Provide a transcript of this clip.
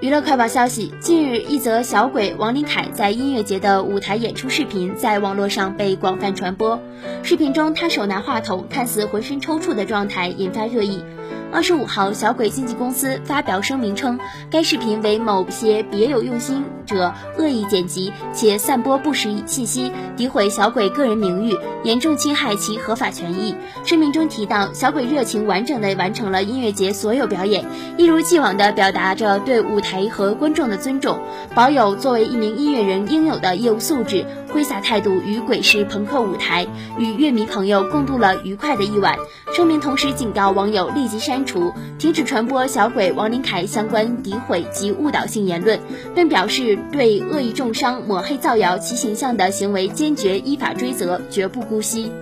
娱乐快报消息：近日，一则小鬼王琳凯在音乐节的舞台演出视频在网络上被广泛传播。视频中，他手拿话筒，看似浑身抽搐的状态引发热议。二十五号，小鬼经纪公司发表声明称，该视频为某些别有用心者恶意剪辑且散播不实信息，诋毁小鬼个人名誉，严重侵害其合法权益。声明中提到，小鬼热情完整地完成了音乐节所有表演，一如既往地表达着对舞台和观众的尊重，保有作为一名音乐人应有的业务素质，挥洒态度与鬼市朋克舞台与乐迷朋友共度了愉快的一晚。声明同时警告网友立即删。除，停止传播小鬼王林凯相关诋毁及误导性言论，并表示对恶意重伤、抹黑、造谣其形象的行为坚决依法追责，绝不姑息。